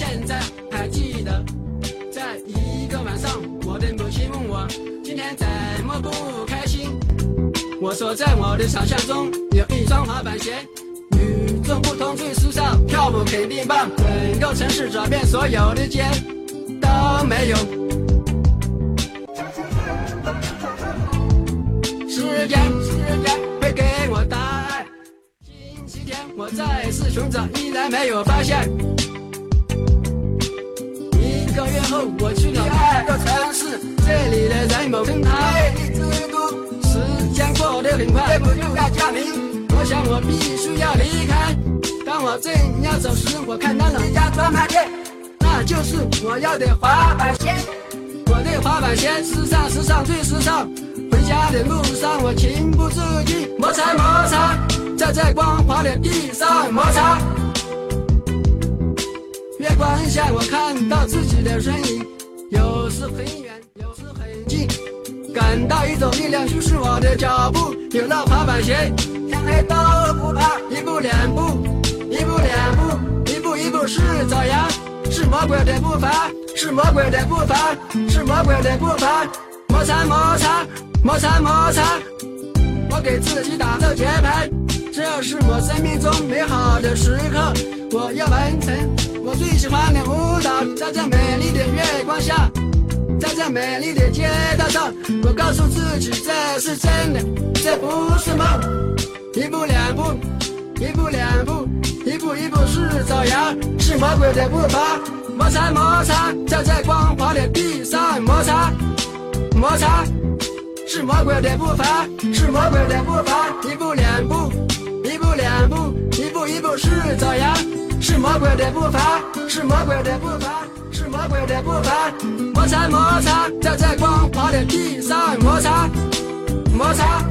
现在还记得，在一个晚上，我的母亲问我今天怎么不开心。我说在我的想象中有一双滑板鞋，与众不同最时尚，跳舞肯定棒。整个城市找遍所有的街都没有。时间，时间会给我答案。星期天我再次寻找，依然没有发现。后，我去了另一个城市，这里的人们称它魅力之都。时间过得很快，我就该家明。我想我必须要离开。当我正要走时，我看到了一家专卖店，那就是我要的滑板鞋。我的滑板鞋，时尚时尚最时尚。回家的路上，我情不自禁摩擦摩擦，在这光滑的地上摩擦。下，我看到自己的身影，有时很远，有时很近，感到一种力量驱使我的脚步。有了滑板鞋，天黑都不怕。一步两步，一步两步，一步一步是朝阳，是魔鬼的步伐，是魔鬼的步伐，是魔鬼的步伐。摩擦摩擦，摩擦摩擦，我给自己打着节拍，是我生命中美好的时刻，我要完成。我最喜欢的舞蹈，在这美丽的月光下，在这美丽的街道上，我告诉自己这是真的，这不是梦。一步两步，一步两步，一步一步是朝阳，是魔鬼的步伐。摩擦摩擦，在这光滑的地上摩擦摩擦，是魔鬼的步伐，是魔鬼的步伐。一步两步，步两步，一步一步是咋样。是魔鬼的步伐，是魔鬼的步伐，是魔鬼的步伐。摩擦摩擦，在这光滑的地上摩擦摩擦。